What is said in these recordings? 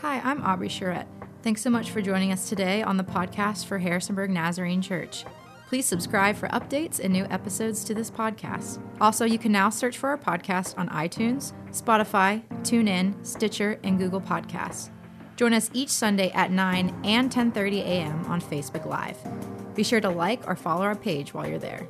Hi, I'm Aubrey Charette. Thanks so much for joining us today on the podcast for Harrisonburg Nazarene Church. Please subscribe for updates and new episodes to this podcast. Also, you can now search for our podcast on iTunes, Spotify, TuneIn, Stitcher, and Google Podcasts. Join us each Sunday at 9 and 10:30 a.m. on Facebook Live. Be sure to like or follow our page while you're there.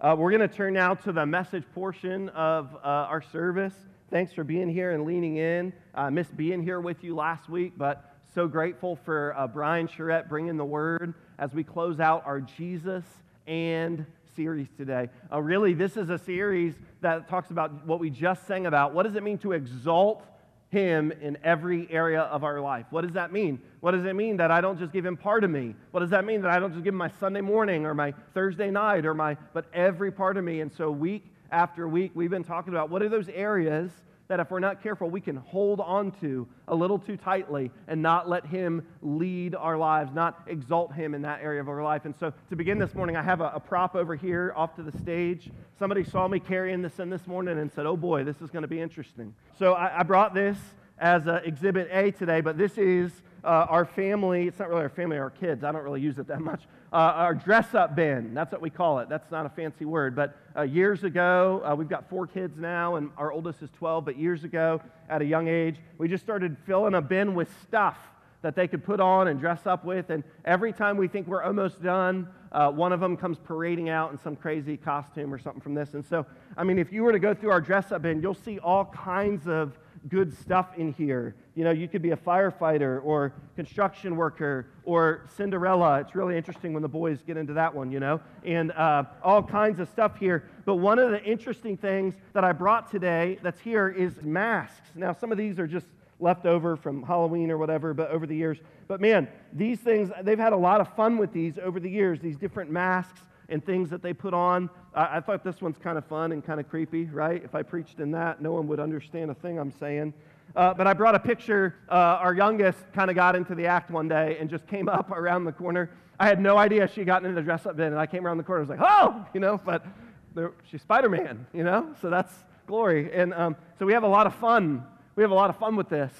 Uh, we're going to turn now to the message portion of uh, our service. Thanks for being here and leaning in. I uh, missed being here with you last week, but so grateful for uh, Brian Charette bringing the word as we close out our Jesus and series today. Uh, really, this is a series that talks about what we just sang about. What does it mean to exalt him in every area of our life. What does that mean? What does it mean that I don't just give him part of me? What does that mean that I don't just give him my Sunday morning or my Thursday night or my, but every part of me? And so week after a week, we've been talking about what are those areas that if we're not careful, we can hold on to a little too tightly and not let Him lead our lives, not exalt Him in that area of our life. And so, to begin this morning, I have a, a prop over here off to the stage. Somebody saw me carrying this in this morning and said, Oh boy, this is going to be interesting. So, I, I brought this as Exhibit A today, but this is uh, our family. It's not really our family, our kids. I don't really use it that much uh, our dress up bin. That's what we call it. That's not a fancy word. But uh, years ago, uh, we've got four kids now, and our oldest is 12. But years ago, at a young age, we just started filling a bin with stuff that they could put on and dress up with. And every time we think we're almost done, uh, one of them comes parading out in some crazy costume or something from this. And so, I mean, if you were to go through our dress up bin, you'll see all kinds of good stuff in here. You know, you could be a firefighter or construction worker or Cinderella. It's really interesting when the boys get into that one, you know, and uh, all kinds of stuff here. But one of the interesting things that I brought today that's here is masks. Now, some of these are just left over from Halloween or whatever, but over the years. But man, these things, they've had a lot of fun with these over the years, these different masks and things that they put on. I, I thought this one's kind of fun and kind of creepy, right? If I preached in that, no one would understand a thing I'm saying. Uh, but I brought a picture. Uh, our youngest kind of got into the act one day and just came up around the corner. I had no idea she got into the dress up bin, and I came around the corner. I was like, oh, you know, but there, she's Spider Man, you know, so that's glory. And um, so we have a lot of fun. We have a lot of fun with this.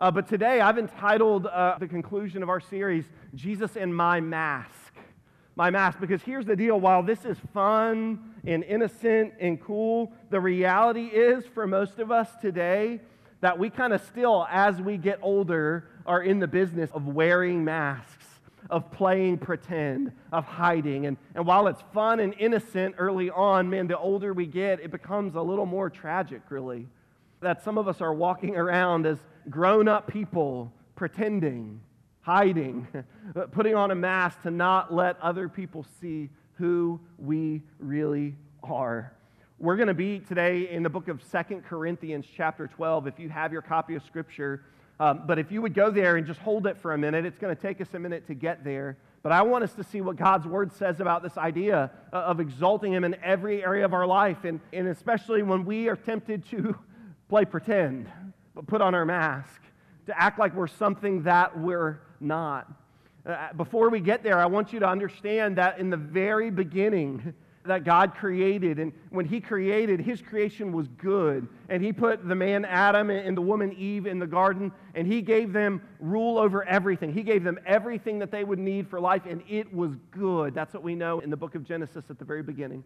Uh, but today I've entitled uh, the conclusion of our series, Jesus and My Mask my mask. Because here's the deal while this is fun and innocent and cool, the reality is for most of us today that we kind of still, as we get older, are in the business of wearing masks, of playing pretend, of hiding. And, and while it's fun and innocent early on, man, the older we get, it becomes a little more tragic, really. That some of us are walking around as grown up people pretending hiding, putting on a mask to not let other people see who we really are. We're going to be today in the book of Second Corinthians, chapter 12, if you have your copy of Scripture. Um, but if you would go there and just hold it for a minute, it's going to take us a minute to get there. But I want us to see what God's Word says about this idea uh, of exalting Him in every area of our life, and, and especially when we are tempted to play pretend, but put on our mask, to act like we're something that we're not. Uh, before we get there, I want you to understand that in the very beginning, that God created. And when He created, His creation was good. And He put the man Adam and the woman Eve in the garden, and He gave them rule over everything. He gave them everything that they would need for life, and it was good. That's what we know in the book of Genesis at the very beginning.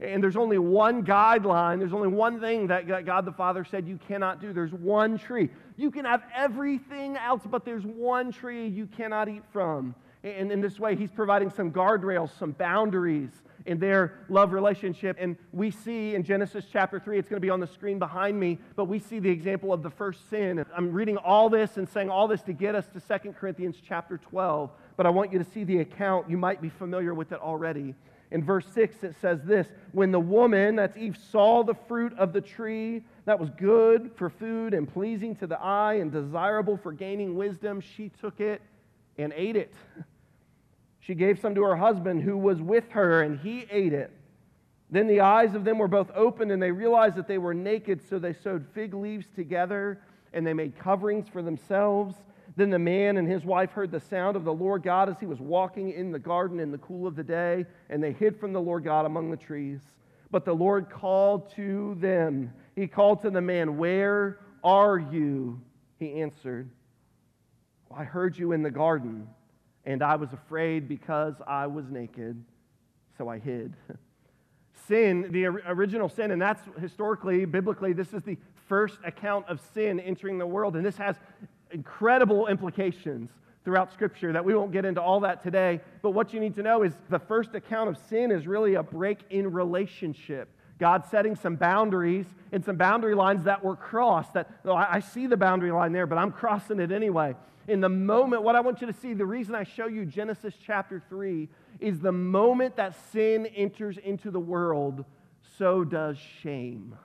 And there's only one guideline, there's only one thing that God the Father said you cannot do. There's one tree. You can have everything else, but there's one tree you cannot eat from. And in this way, He's providing some guardrails, some boundaries in their love relationship. And we see in Genesis chapter 3, it's going to be on the screen behind me, but we see the example of the first sin. I'm reading all this and saying all this to get us to 2 Corinthians chapter 12, but I want you to see the account. You might be familiar with it already. In verse 6, it says this When the woman, that's Eve, saw the fruit of the tree that was good for food and pleasing to the eye and desirable for gaining wisdom, she took it and ate it. She gave some to her husband who was with her, and he ate it. Then the eyes of them were both opened, and they realized that they were naked, so they sewed fig leaves together, and they made coverings for themselves. Then the man and his wife heard the sound of the Lord God as he was walking in the garden in the cool of the day, and they hid from the Lord God among the trees. But the Lord called to them. He called to the man, Where are you? He answered, well, I heard you in the garden, and I was afraid because I was naked, so I hid. Sin, the original sin, and that's historically, biblically, this is the first account of sin entering the world, and this has incredible implications throughout Scripture that we won't get into all that today. But what you need to know is the first account of sin is really a break in relationship. God setting some boundaries and some boundary lines that were crossed. That oh, I see the boundary line there, but I'm crossing it anyway. In the moment, what I want you to see, the reason I show you Genesis chapter 3 is the moment that sin enters into the world, so does shame.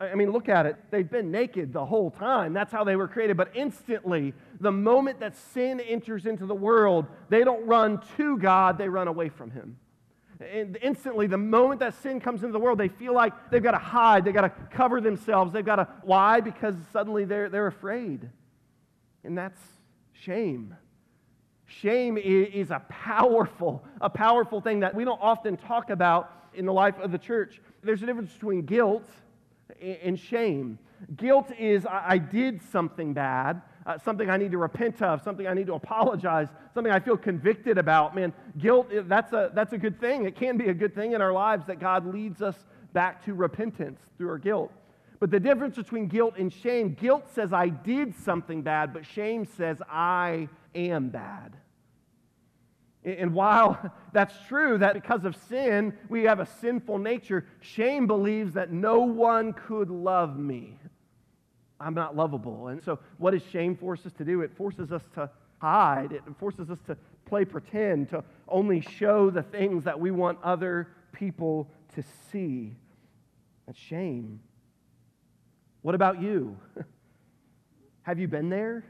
I mean, look at it. They've been naked the whole time. That's how they were created. But instantly, the moment that sin enters into the world, they don't run to God, they run away from Him. And instantly, the moment that sin comes into the world, they feel like they've got to hide, they've got to cover themselves. They've got to. Why? Because suddenly they're, they're afraid. And that's shame. Shame is a powerful, a powerful thing that we don't often talk about in the life of the church. There's a difference between guilt and shame. Guilt is I did something bad, uh, something I need to repent of, something I need to apologize, something I feel convicted about. Man, guilt, that's a, that's a good thing. It can be a good thing in our lives that God leads us back to repentance through our guilt. But the difference between guilt and shame guilt says I did something bad, but shame says I am bad. And while that's true, that because of sin, we have a sinful nature, shame believes that no one could love me. I'm not lovable. And so, what does shame force us to do? It forces us to hide, it forces us to play pretend, to only show the things that we want other people to see. That's shame. What about you? have you been there?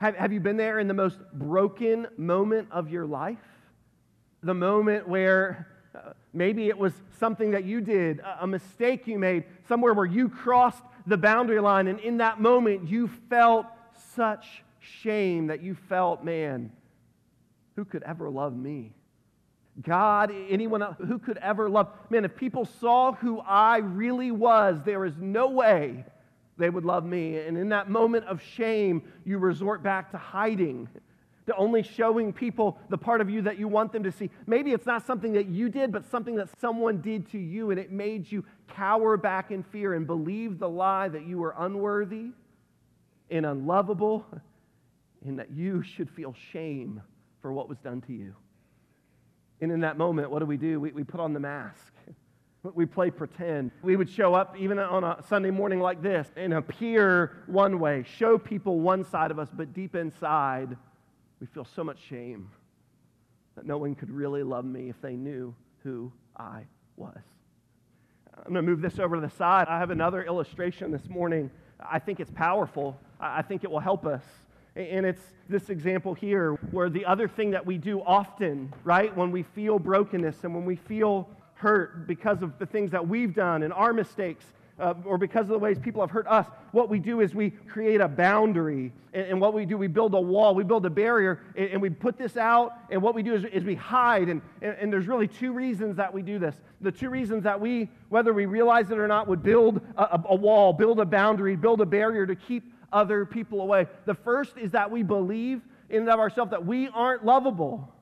Have, have you been there in the most broken moment of your life? The moment where uh, maybe it was something that you did, a, a mistake you made, somewhere where you crossed the boundary line, and in that moment you felt such shame that you felt, man, who could ever love me? God, anyone else, who could ever love? Man, if people saw who I really was, there is no way they would love me. And in that moment of shame, you resort back to hiding, to only showing people the part of you that you want them to see. Maybe it's not something that you did, but something that someone did to you, and it made you cower back in fear and believe the lie that you were unworthy and unlovable, and that you should feel shame for what was done to you. And in that moment, what do we do? We, we put on the mask. We play pretend. We would show up even on a Sunday morning like this and appear one way, show people one side of us, but deep inside, we feel so much shame that no one could really love me if they knew who I was. I'm going to move this over to the side. I have another illustration this morning. I think it's powerful. I think it will help us. And it's this example here where the other thing that we do often, right, when we feel brokenness and when we feel hurt because of the things that we've done and our mistakes, uh, or because of the ways people have hurt us, what we do is we create a boundary. And, and what we do, we build a wall, we build a barrier, and, and we put this out. And what we do is, is we hide. And, and, and, there's really two reasons that we do this. The two reasons that we, whether we realize it or not, would build a, a wall, build a boundary, build a barrier to keep other people away. The first is that we believe in and of ourselves that we aren't lovable,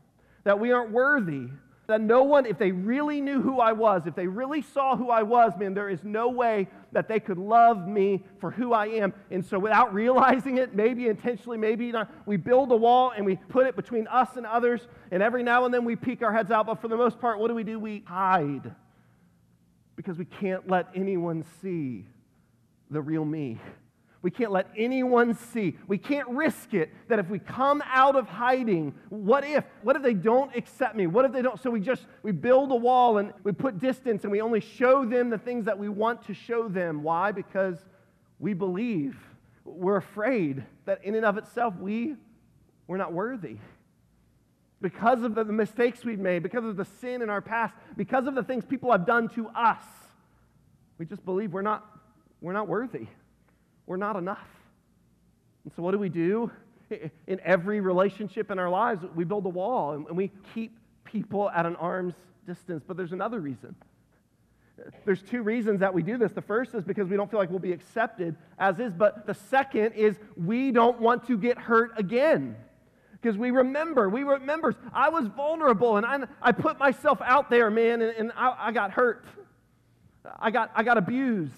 that we aren't worthy that no one, if they really knew who I was, if they really saw who I was, man, there is no way that they could love me for who I am. And so, without realizing it, maybe intentionally, maybe not, we build a wall and we put it between us and others. And every now and then we peek our heads out. But for the most part, what do we do? We hide because we can't let anyone see the real me. We can't let anyone see. We can't risk it that if we come out of hiding, what if? What if they don't accept me? What if they don't? So we just we build a wall and we put distance and we only show them the things that we want to show them. Why? Because we believe. We're afraid that in and of itself we we're not worthy. Because of the mistakes we've made, because of the sin in our past, because of the things people have done to us, we just believe we're not, we're not worthy we're not enough. And so, what do we do? In every relationship in our lives, we build a wall and we keep people at an arm's distance. But there's another reason. There's two reasons that we do this. The first is because we don't feel like we'll be accepted as is, but the second is we don't want to get hurt again. Because we remember, we remember, I was vulnerable and I, I put myself out there, man, and, and I, I got hurt. I got, I got abused.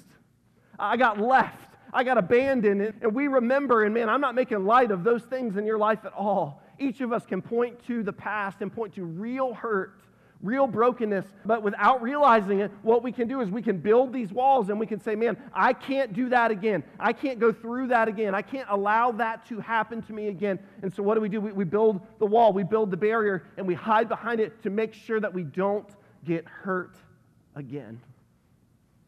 I got left. I got abandoned. And we remember, and man, I'm not making light of those things in your life at all. Each of us can point to the past and point to real hurt real brokenness, but without realizing it, what we can do is we can build these walls and we can say, man, I can't do that again. I can't go through that again. I can't allow that to happen to me again. And so, what do we do? We, we build the wall, we build the barrier, and we hide behind it to make sure that we don't get hurt again.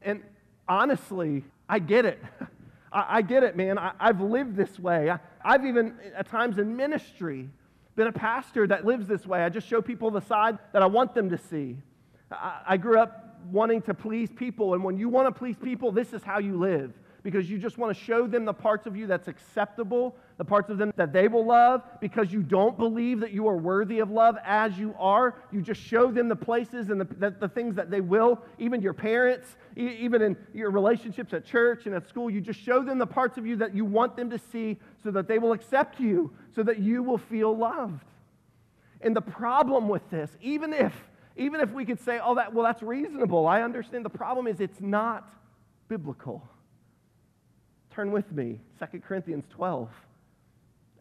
And honestly, I get it. I, I get it, man. I, have lived this way. I, I've even, at times in ministry, been a pastor that lives this way. I just show people the side that I want them to see. I, I grew up wanting to please people, and when you want to please people, this is how you live because you just want to show them the parts of you that's acceptable, the parts of them that they will love, because you don't believe that you are worthy of love as you are. You just show them the places and the, the, the things that they will, even your parents, e- even in your relationships at church and at school. You just show them the parts of you that you want them to see so that they will accept you, so that you will feel loved. And the problem with this, even if even if we could say, oh, that, well, that's reasonable, I understand. The problem is it's not biblical. Turn with me, 2 Corinthians 12.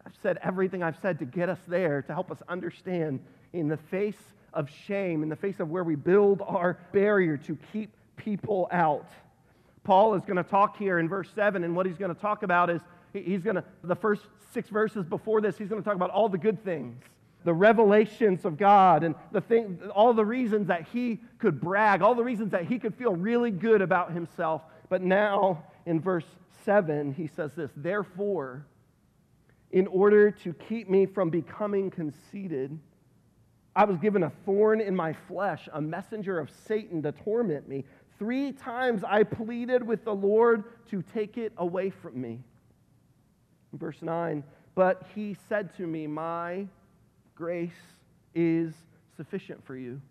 I've said everything I've said to get us there, to help us understand in the face of shame, in the face of where we build our barrier to keep people out. Paul is going to talk here in verse 7, and what he's going to talk about is he's going to, the first six verses before this, he's going to talk about all the good things, the revelations of God, and the thing, all the reasons that he could brag, all the reasons that he could feel really good about himself. But now, in verse 7, he says this Therefore, in order to keep me from becoming conceited, I was given a thorn in my flesh, a messenger of Satan to torment me. Three times I pleaded with the Lord to take it away from me. Verse 9, but he said to me, My grace is sufficient for you,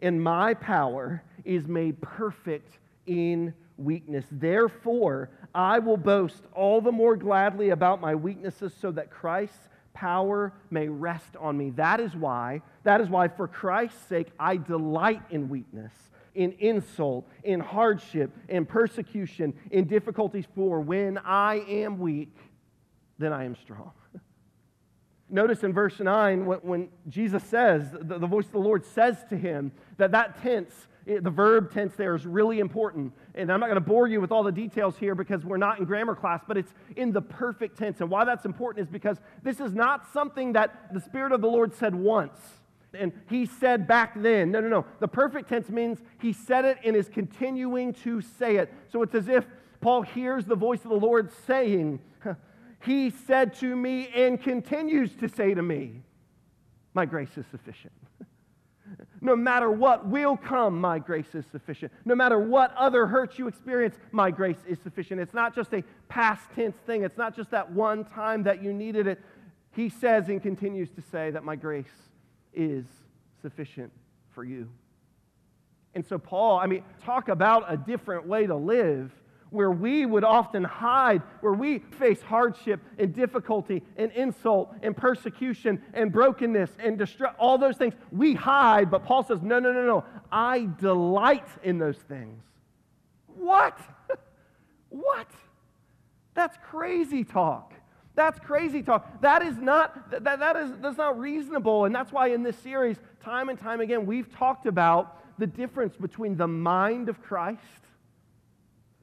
and my power is made perfect in weakness. Therefore, I will boast all the more gladly about my weaknesses so that Christ's power may rest on me. That is why, that is why for Christ's sake I delight in weakness, in insult, in hardship, in persecution, in difficulties for when I am weak, then I am strong. Notice in verse 9 when, Jesus says, the voice of the Lord says to him that that tense the verb tense there is really important. And I'm not going to bore you with all the details here because we're not in grammar class, but it's in the perfect tense. And why that's important is because this is not something that the Spirit of the Lord said once and he said back then. No, no, no. The perfect tense means he said it and is continuing to say it. So it's as if Paul hears the voice of the Lord saying, He said to me and continues to say to me, My grace is sufficient. No matter what will come, my grace is sufficient. No matter what other hurts you experience, my grace is sufficient. It's not just a past tense thing, it's not just that one time that you needed it. He says and continues to say that my grace is sufficient for you. And so, Paul, I mean, talk about a different way to live where we would often hide, where we face hardship and difficulty and insult and persecution and brokenness and all those things, we hide. But Paul says, no, no, no, no. I delight in those things. What? what? That's crazy talk. That's crazy talk. That is not that, that is that's not reasonable. And that's why in this series, time and time again, we've talked about the difference between the mind of Christ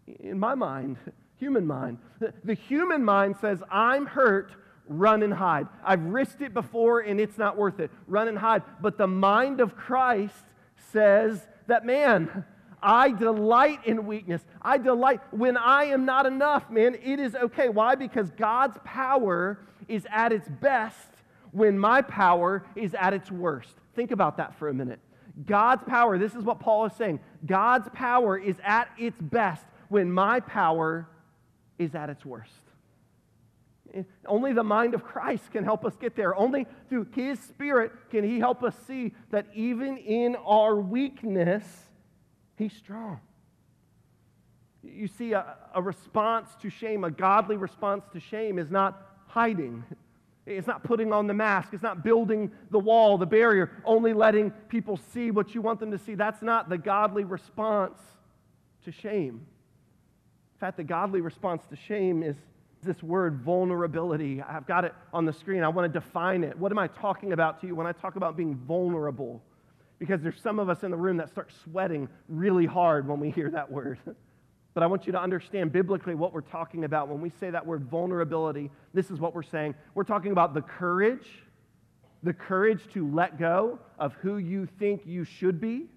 in my mind, human mind. The human mind says, I'm hurt, run and hide. I've risked it before and it's not worth it. Run and hide. But the mind of Christ says that, man, I delight in weakness. I delight when I am not enough, man. It is okay. Why? Because God's power is at its best when my power is at its worst. Think about that for a minute. God's power, this is what Paul is saying. God's power is at its best when my power is at its worst. Only the mind of Christ can help us get there. Only through His Spirit can He help us see that even in our weakness, He's strong. You see, a, a response to shame, a godly response to shame, is not hiding. It's not putting on the mask. It's not building the wall, the barrier, only letting people see what you want them to see. That's not the godly response to shame. Fact, the godly response to shame is this word vulnerability. I've got it on the screen. I want to define it. What am I talking about to you when I talk about being vulnerable? Because there's some of us in the room that start sweating really hard when we hear that word. But I want you to understand biblically what we're talking about. When we say that word vulnerability, this is what we're saying. We're talking about the courage, the courage to let go of who you think you should be.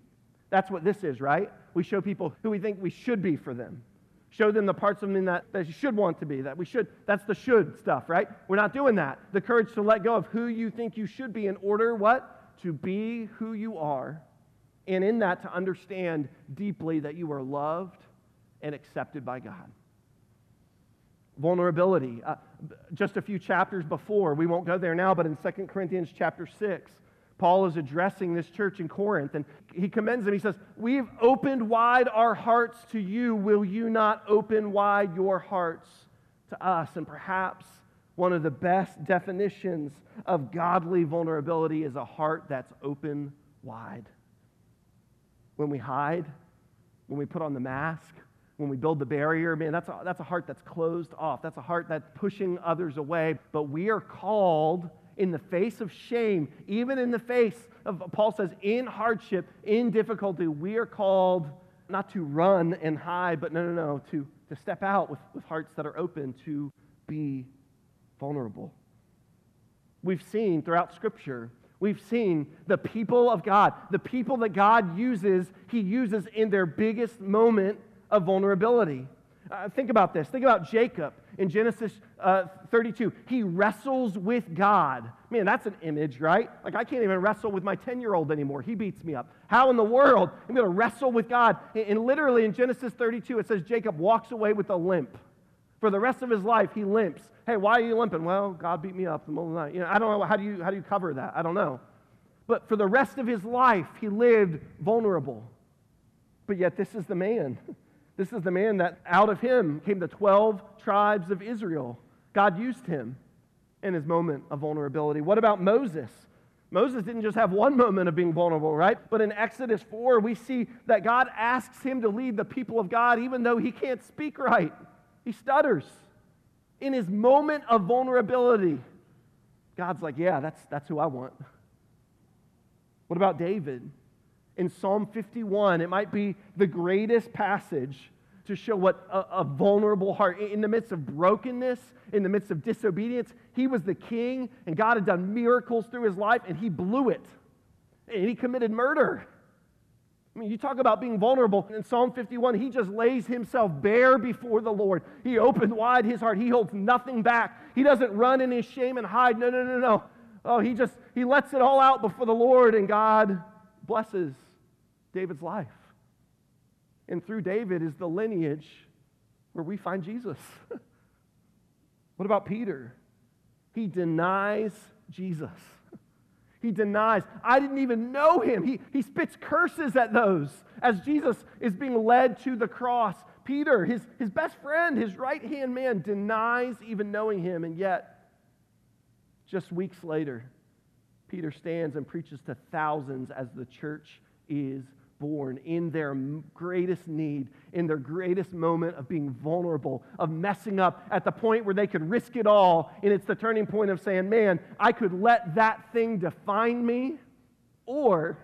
That's what this is, right? We show people who we think we should be for them. Show them the parts of them that, that you should want to be, that we should, that's the should stuff, right? We're not doing that. The courage to let go of who you think you should be in order, what? To be who you are. And in that, to understand deeply that you are loved and accepted by God. Vulnerability. Uh, just a few chapters before, we won't go there now, but in 2 Corinthians chapter 6, Paul is addressing this church in Corinth, and he commends them. He says, We've opened wide our hearts to you. Will you not open wide your hearts to us? And perhaps one of the best definitions of godly vulnerability is a heart that's open wide. When we hide, when we put on the mask, when we build the barrier, man, that's a, that's a heart that's closed off. That's a heart that's pushing others away. But we are called in the face of shame, even in the face of, Paul says, in hardship, in difficulty, we are called not to run and hide, but no, no, no, to, to step out with, with hearts that are open to be vulnerable. We've seen throughout Scripture, we've seen the people of God, the people that God uses, He uses in their biggest moment of vulnerability. Uh, think about this. Think about Jacob in Genesis uh, 32. He wrestles with God. Man, that's an image, right? Like, I can't even wrestle with my 10 year old anymore. He beats me up. How in the world am I going to wrestle with God? And, literally in Genesis 32, it says Jacob walks away with a limp. For the rest of his life, he limps. Hey, why are you limping? Well, God beat me up the middle of the night. You know, I don't know. How do you, how do you cover that? I don't know. But for the rest of his life, he lived vulnerable. But yet, this is the man. This is the man that out of him came the 12 tribes of Israel. God used him in his moment of vulnerability. What about Moses? Moses didn't just have one moment of being vulnerable, right? But in Exodus 4, we see that God asks him to lead the people of God even though he can't speak right. He stutters. In his moment of vulnerability, God's like, yeah, that's, that's who I want. What about David? In Psalm 51. It might be the greatest passage to show what a, a, vulnerable heart, in the midst of brokenness, in the midst of disobedience, he was the king and God had done miracles through his life and he blew it. And he committed murder. I mean, you talk about being vulnerable. In Psalm 51, he just lays himself bare before the Lord. He opened wide his heart. He holds nothing back. He doesn't run in his shame and hide. No, no, no, no. Oh, he just, he lets it all out before the Lord and God blesses David's life. And through David is the lineage where we find Jesus. what about Peter? He denies Jesus. He denies, I didn't even know him. He, he spits curses at those as Jesus is being led to the cross. Peter, his, his best friend, his right hand man, denies even knowing him. And yet, just weeks later, Peter stands and preaches to thousands as the church is born in their greatest need, in their greatest moment of being vulnerable, of messing up at the point where they could risk it all. And it's the turning point of saying, man, I could let that thing define me, or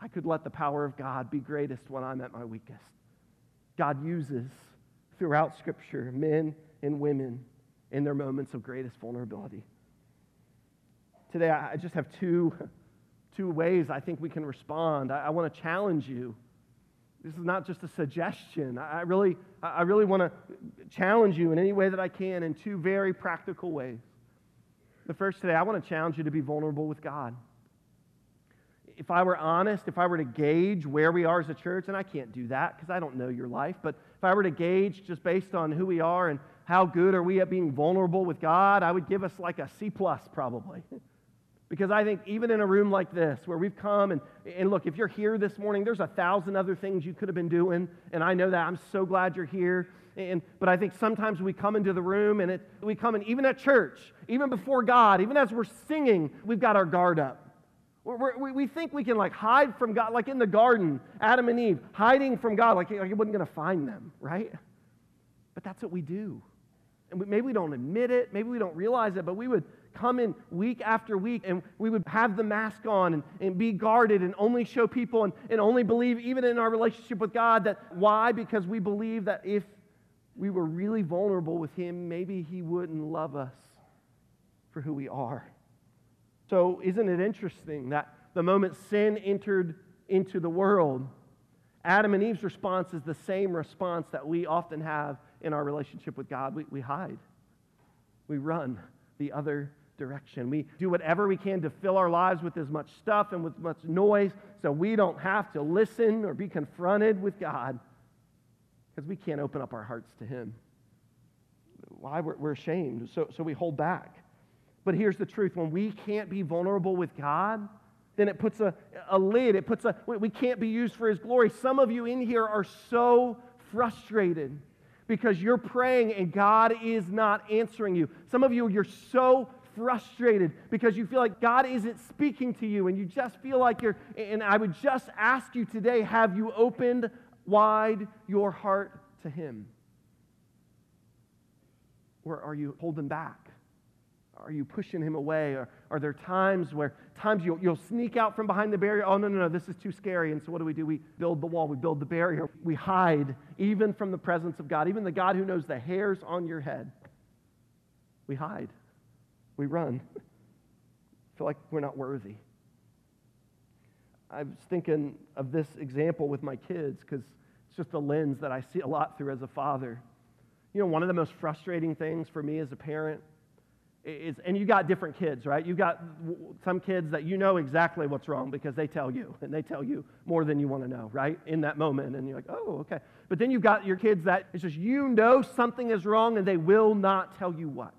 I could let the power of God be greatest when I'm at my weakest. God uses throughout Scripture men and women in their moments of greatest vulnerability. Today, I just have two two ways I think we can respond. I, I want to challenge you. This is not just a suggestion. I, I really, I really want to challenge you in any way that I can in two very practical ways. The first today, I want to challenge you to be vulnerable with God. If I were honest, if I were to gauge where we are as a church, and I can't do that because I don't know your life, but if I were to gauge just based on who we are and how good are we at being vulnerable with God, I would give us like a C plus probably. Because I think even in a room like this, where we've come and, and look, if you're here this morning, there's a thousand other things you could have been doing. And I know that. I'm so glad you're here. And, but I think sometimes we come into the room and it, we come in, even at church, even before God, even as we're singing, we've got our guard up. We're, we we think we can like hide from God, like in the garden, Adam and Eve, hiding from God, like, like he wasn't going to find them, right? But that's what we do. And we, maybe we don't admit it, maybe we don't realize it, but we would come in week after week and we would have the mask on and, and be guarded and only show people and, and only believe, even in our relationship with God, that why? Because we believe that if we were really vulnerable with Him, maybe He wouldn't love us for who we are. So, isn't it interesting that the moment sin entered into the world, Adam and Eve's response is the same response that we often have in our relationship with God? We, we hide, we run the other direction. We do whatever we can to fill our lives with as much stuff and with much noise so we don't have to listen or be confronted with God because we can't open up our hearts to Him. Why? We're, we're ashamed, so, so we hold back. But here's the truth when we can't be vulnerable with God, then it puts a, a lid, it puts a, we can't be used for His glory. Some of you in here are so frustrated because you're praying and God is not answering you. Some of you, you're so frustrated because you feel like God isn't speaking to you and you just feel like you're, and I would just ask you today have you opened wide your heart to Him? Or are you holding back? Are you pushing him away? Or are there times where times you'll, you'll sneak out from behind the barrier? Oh, no, no, no, this is too scary. And so what do we do? We build the wall, we build the barrier, we hide even from the presence of God, even the God who knows the hairs on your head. We hide, we run, feel like we're not worthy. I was thinking of this example with my kids because it's just a lens that I see a lot through as a father. You know, one of the most frustrating things for me as a parent is, and you got different kids, right? You got some kids that you know exactly what's wrong because they tell you, and they tell you more than you want to know, right? In that moment, and you're like, oh, okay. But then you've got your kids that it's just you know something is wrong and they will not tell you what.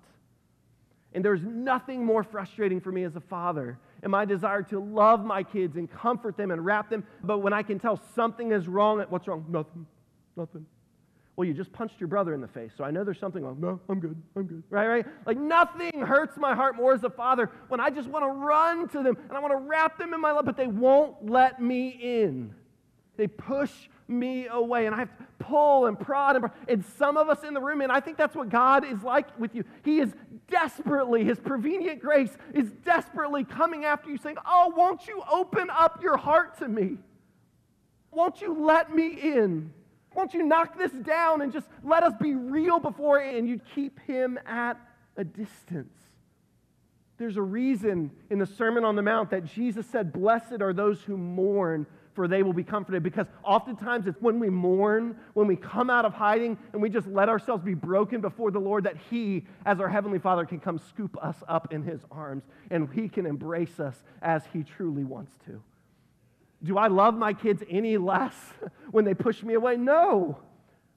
And there's nothing more frustrating for me as a father and my desire to love my kids and comfort them and wrap them. But when I can tell something is wrong, what's wrong? Nothing. Nothing. Well, you just punched your brother in the face, so I know there's something wrong. No, I'm good. I'm good. Right, right? Like nothing hurts my heart more as a father when I just want to run to them and I want to wrap them in my love, but they won't let me in. They push me away, and I have to pull and prod and. And some of us in the room, and I think that's what God is like with you. He is desperately, His prevenient grace is desperately coming after you, saying, Oh, won't you open up your heart to me? Won't you let me in? Won't you knock this down and just let us be real before and you keep him at a distance? There's a reason in the Sermon on the Mount that Jesus said, Blessed are those who mourn, for they will be comforted. Because oftentimes it's when we mourn, when we come out of hiding, and we just let ourselves be broken before the Lord, that He, as our Heavenly Father, can come scoop us up in His arms and He can embrace us as He truly wants to. Do I love my kids any less when they push me away? No.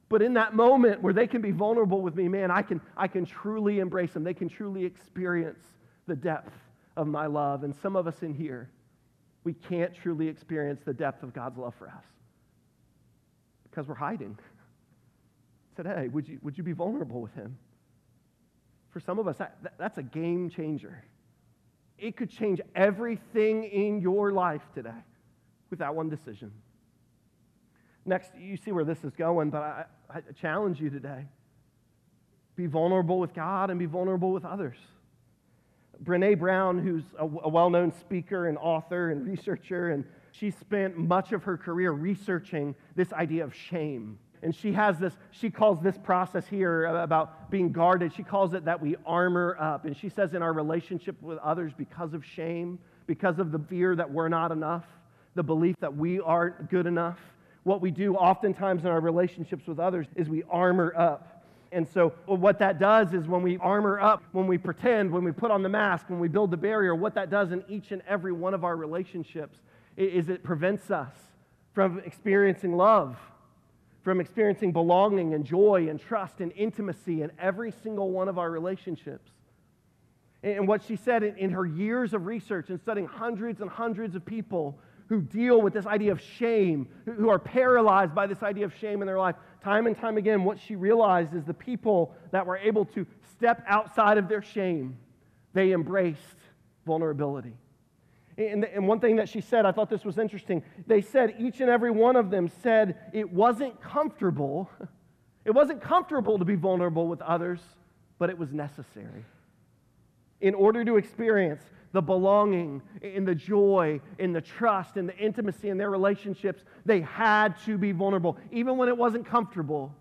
But in that moment where they can be vulnerable with me, man, I can, I can truly embrace them. They can truly experience the depth of my love. And some of us in here, we can't truly experience the depth of God's love for us because we're hiding. Hey, would you, would you be vulnerable with Him? For some of us, that, that's a game changer. It could change everything in your life today with that one decision. Next, you see where this is going, but I, I challenge you today. Be vulnerable with God and be vulnerable with others. Brene Brown, who's a, a well known speaker and author and researcher, and she spent much of her career researching this idea of shame. And she has this, she calls this process here about being guarded, she calls it that we armor up. And she says in our relationship with others, because of shame, because of the fear that we're not enough, the belief that we aren't good enough. What we do oftentimes in our relationships with others is we armor up. And so, what that does is when we armor up, when we pretend, when we put on the mask, when we build the barrier, what that does in each and every one of our relationships is it prevents us from experiencing love, from experiencing belonging and joy and trust and intimacy in every single one of our relationships. And what she said in, her years of research and studying hundreds and hundreds of people who deal with this idea of shame, who are paralyzed by this idea of shame in their life, time and time again, what she realized is the people that were able to step outside of their shame, they embraced vulnerability. And, and one thing that she said, I thought this was interesting. They said, each and every one of them said it wasn't comfortable. It wasn't comfortable to be vulnerable with others, but it was necessary. In order to experience the belonging, in the joy, in the trust, in the intimacy in their relationships, they had to be vulnerable. Even when it wasn't comfortable,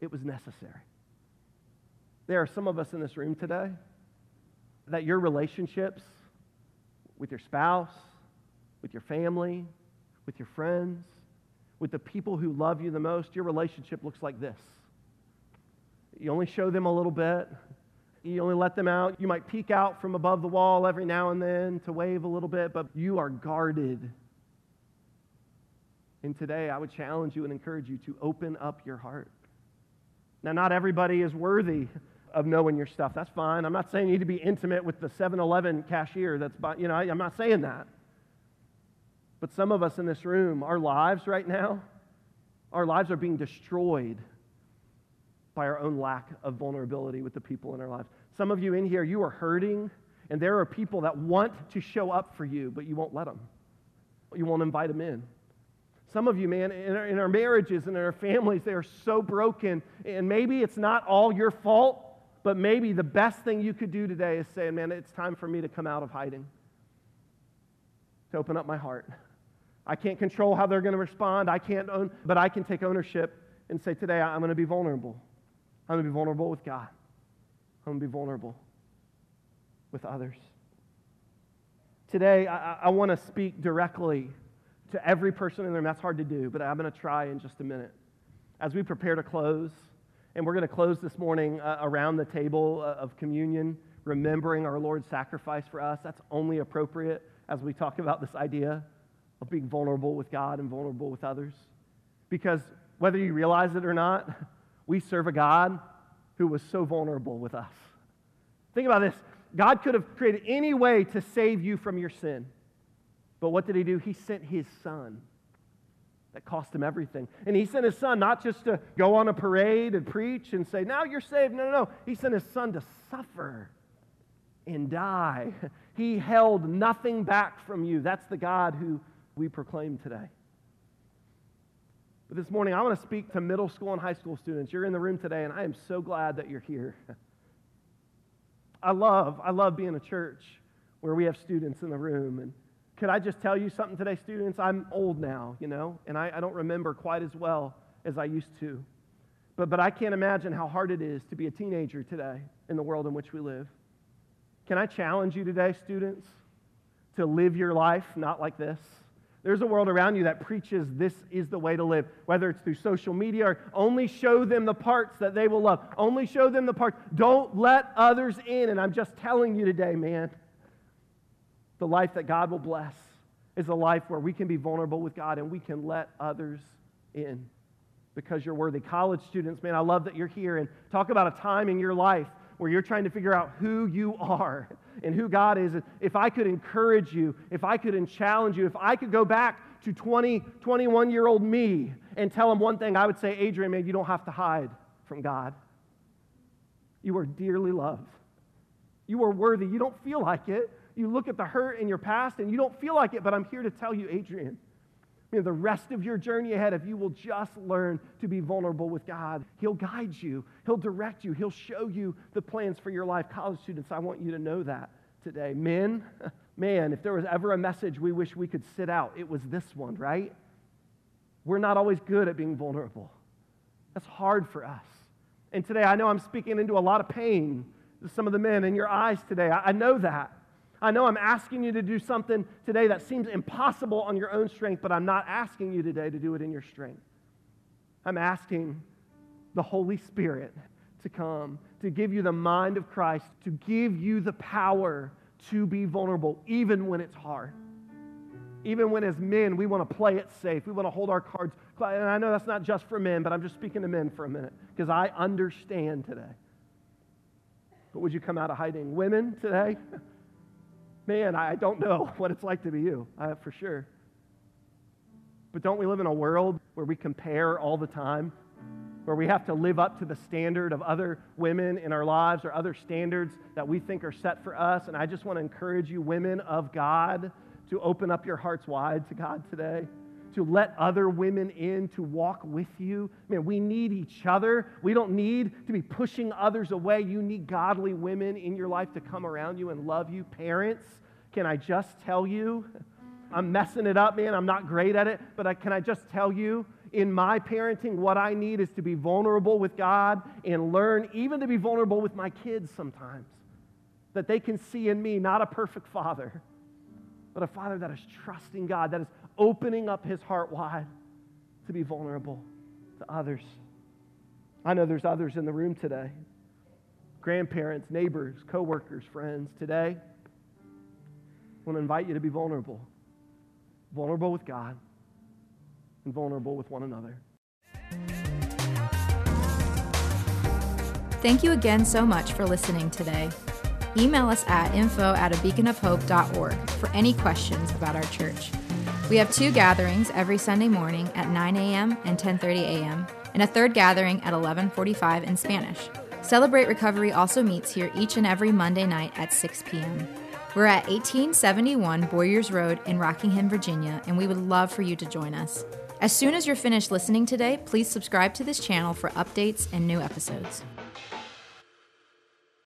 it was necessary. There are some of us in this room today that your relationships with your spouse, with your family, with your friends, with the people who love you the most, your relationship looks like this. You only show them a little bit. You only let them out. You might peek out from above the wall every now and then to wave a little bit, but you are guarded. And today, I would challenge you and encourage you to open up your heart. Now, not everybody is worthy of knowing your stuff. That's fine. I'm not saying you need to be intimate with the 7 Eleven cashier. That's, you know, I'm not saying that. But some of us in this room, our lives right now, our lives are being destroyed by our own lack of vulnerability with the people in our lives. Some of you in here, you are hurting, and there are people that want to show up for you, but you won't let them. You won't invite them in. Some of you, man, in our, in our marriages and in our families, they are so broken, and maybe it's not all your fault, but maybe the best thing you could do today is say, man, it's time for me to come out of hiding, to open up my heart. I can't control how they're going to respond. I can't own, but I can take ownership and say, today I'm going to be vulnerable. I'm going to be vulnerable with God. I'm going to be vulnerable with others. Today, I, I want to speak directly to every person in the room. That's hard to do, but I'm going to try in just a minute. As we prepare to close, and we're going to close this morning uh, around the table uh, of communion, remembering our Lord's sacrifice for us. That's only appropriate as we talk about this idea of being vulnerable with God and vulnerable with others. Because whether you realize it or not, we serve a God who was so vulnerable with us. Think about this God could have created any way to save you from your sin. But what did he do? He sent his son. That cost him everything. And he sent his son not just to go on a parade and preach and say, now you're saved. No, no, no. He sent his son to suffer and die. He held nothing back from you. That's the God who we proclaim today. But this morning, I want to speak to middle school and high school students. You're in the room today, and I am so glad that you're here. I love, I love being a church where we have students in the room. And could I just tell you something today, students? I'm old now, you know, and I, I don't remember quite as well as I used to. But, but I can't imagine how hard it is to be a teenager today in the world in which we live. Can I challenge you today, students, to live your life not like this? There's a world around you that preaches this is the way to live, whether it's through social media or only show them the parts that they will love. Only show them the parts. Don't let others in. And I'm just telling you today, man, the life that God will bless is a life where we can be vulnerable with God and we can let others in because you're worthy. College students, man, I love that you're here and talk about a time in your life where you're trying to figure out who you are and who God is. If I could encourage you, if I could challenge you, if I could go back to 20, 21 year old me and tell him one thing, I would say, Adrian, man, you don't have to hide from God. You are dearly loved. You are worthy. You don't feel like it. You look at the hurt in your past and you don't feel like it, but I'm here to tell you, Adrian, you know, the rest of your journey ahead, if you will just learn to be vulnerable with God, He'll guide you, He'll direct you, He'll show you the plans for your life. College students, I want you to know that today. Men, man, if there was ever a message we wish we could sit out, it was this one, right? We're not always good at being vulnerable. That's hard for us. And today, I know I'm speaking into a lot of pain to some of the men in your eyes today. I know that. I know I'm asking you to do something today that seems impossible on your own strength, but I'm not asking you today to do it in your strength. I'm asking the Holy Spirit to come, to give you the mind of Christ, to give you the power to be vulnerable, even when it's hard. Even when, as men, we want to play it safe, we want to hold our cards. And I know that's not just for men, but I'm just speaking to men for a minute because I understand today But would you come out of hiding? Women today? Man, I don't know what it's like to be you, uh, for sure. But don't we live in a world where we compare all the time? Where we have to live up to the standard of other women in our lives or other standards that we think are set for us? And I just want to encourage you, women of God, to open up your hearts wide to God today to let other women in to walk with you. Man, we need each other. We don't need to be pushing others away. You need godly women in your life to come around you and love you. Parents, can I just tell you? I'm messing it up, man. I'm not great at it, but I, can I just tell you? In my parenting, what I need is to be vulnerable with God and learn even to be vulnerable with my kids sometimes. That they can see in me not a perfect father, but a father that is trusting God, that is opening up his heart wide to be vulnerable to others. I know there's others in the room today grandparents, neighbors, coworkers, friends. Today, I want to invite you to be vulnerable. Vulnerable with God and vulnerable with one another. Thank you again so much for listening today. Email us at info at a beaconofhope.org for any questions about our church. We have two gatherings every Sunday morning at 9 a.m. and 10:30 a.m. and a third gathering at 11:45 in Spanish. Celebrate Recovery also meets here each and every Monday night at 6 p.m. We're at 1871 Boyers Road in Rockingham, Virginia, and we would love for you to join us. As soon as you're finished listening today, please subscribe to this channel for updates and new episodes.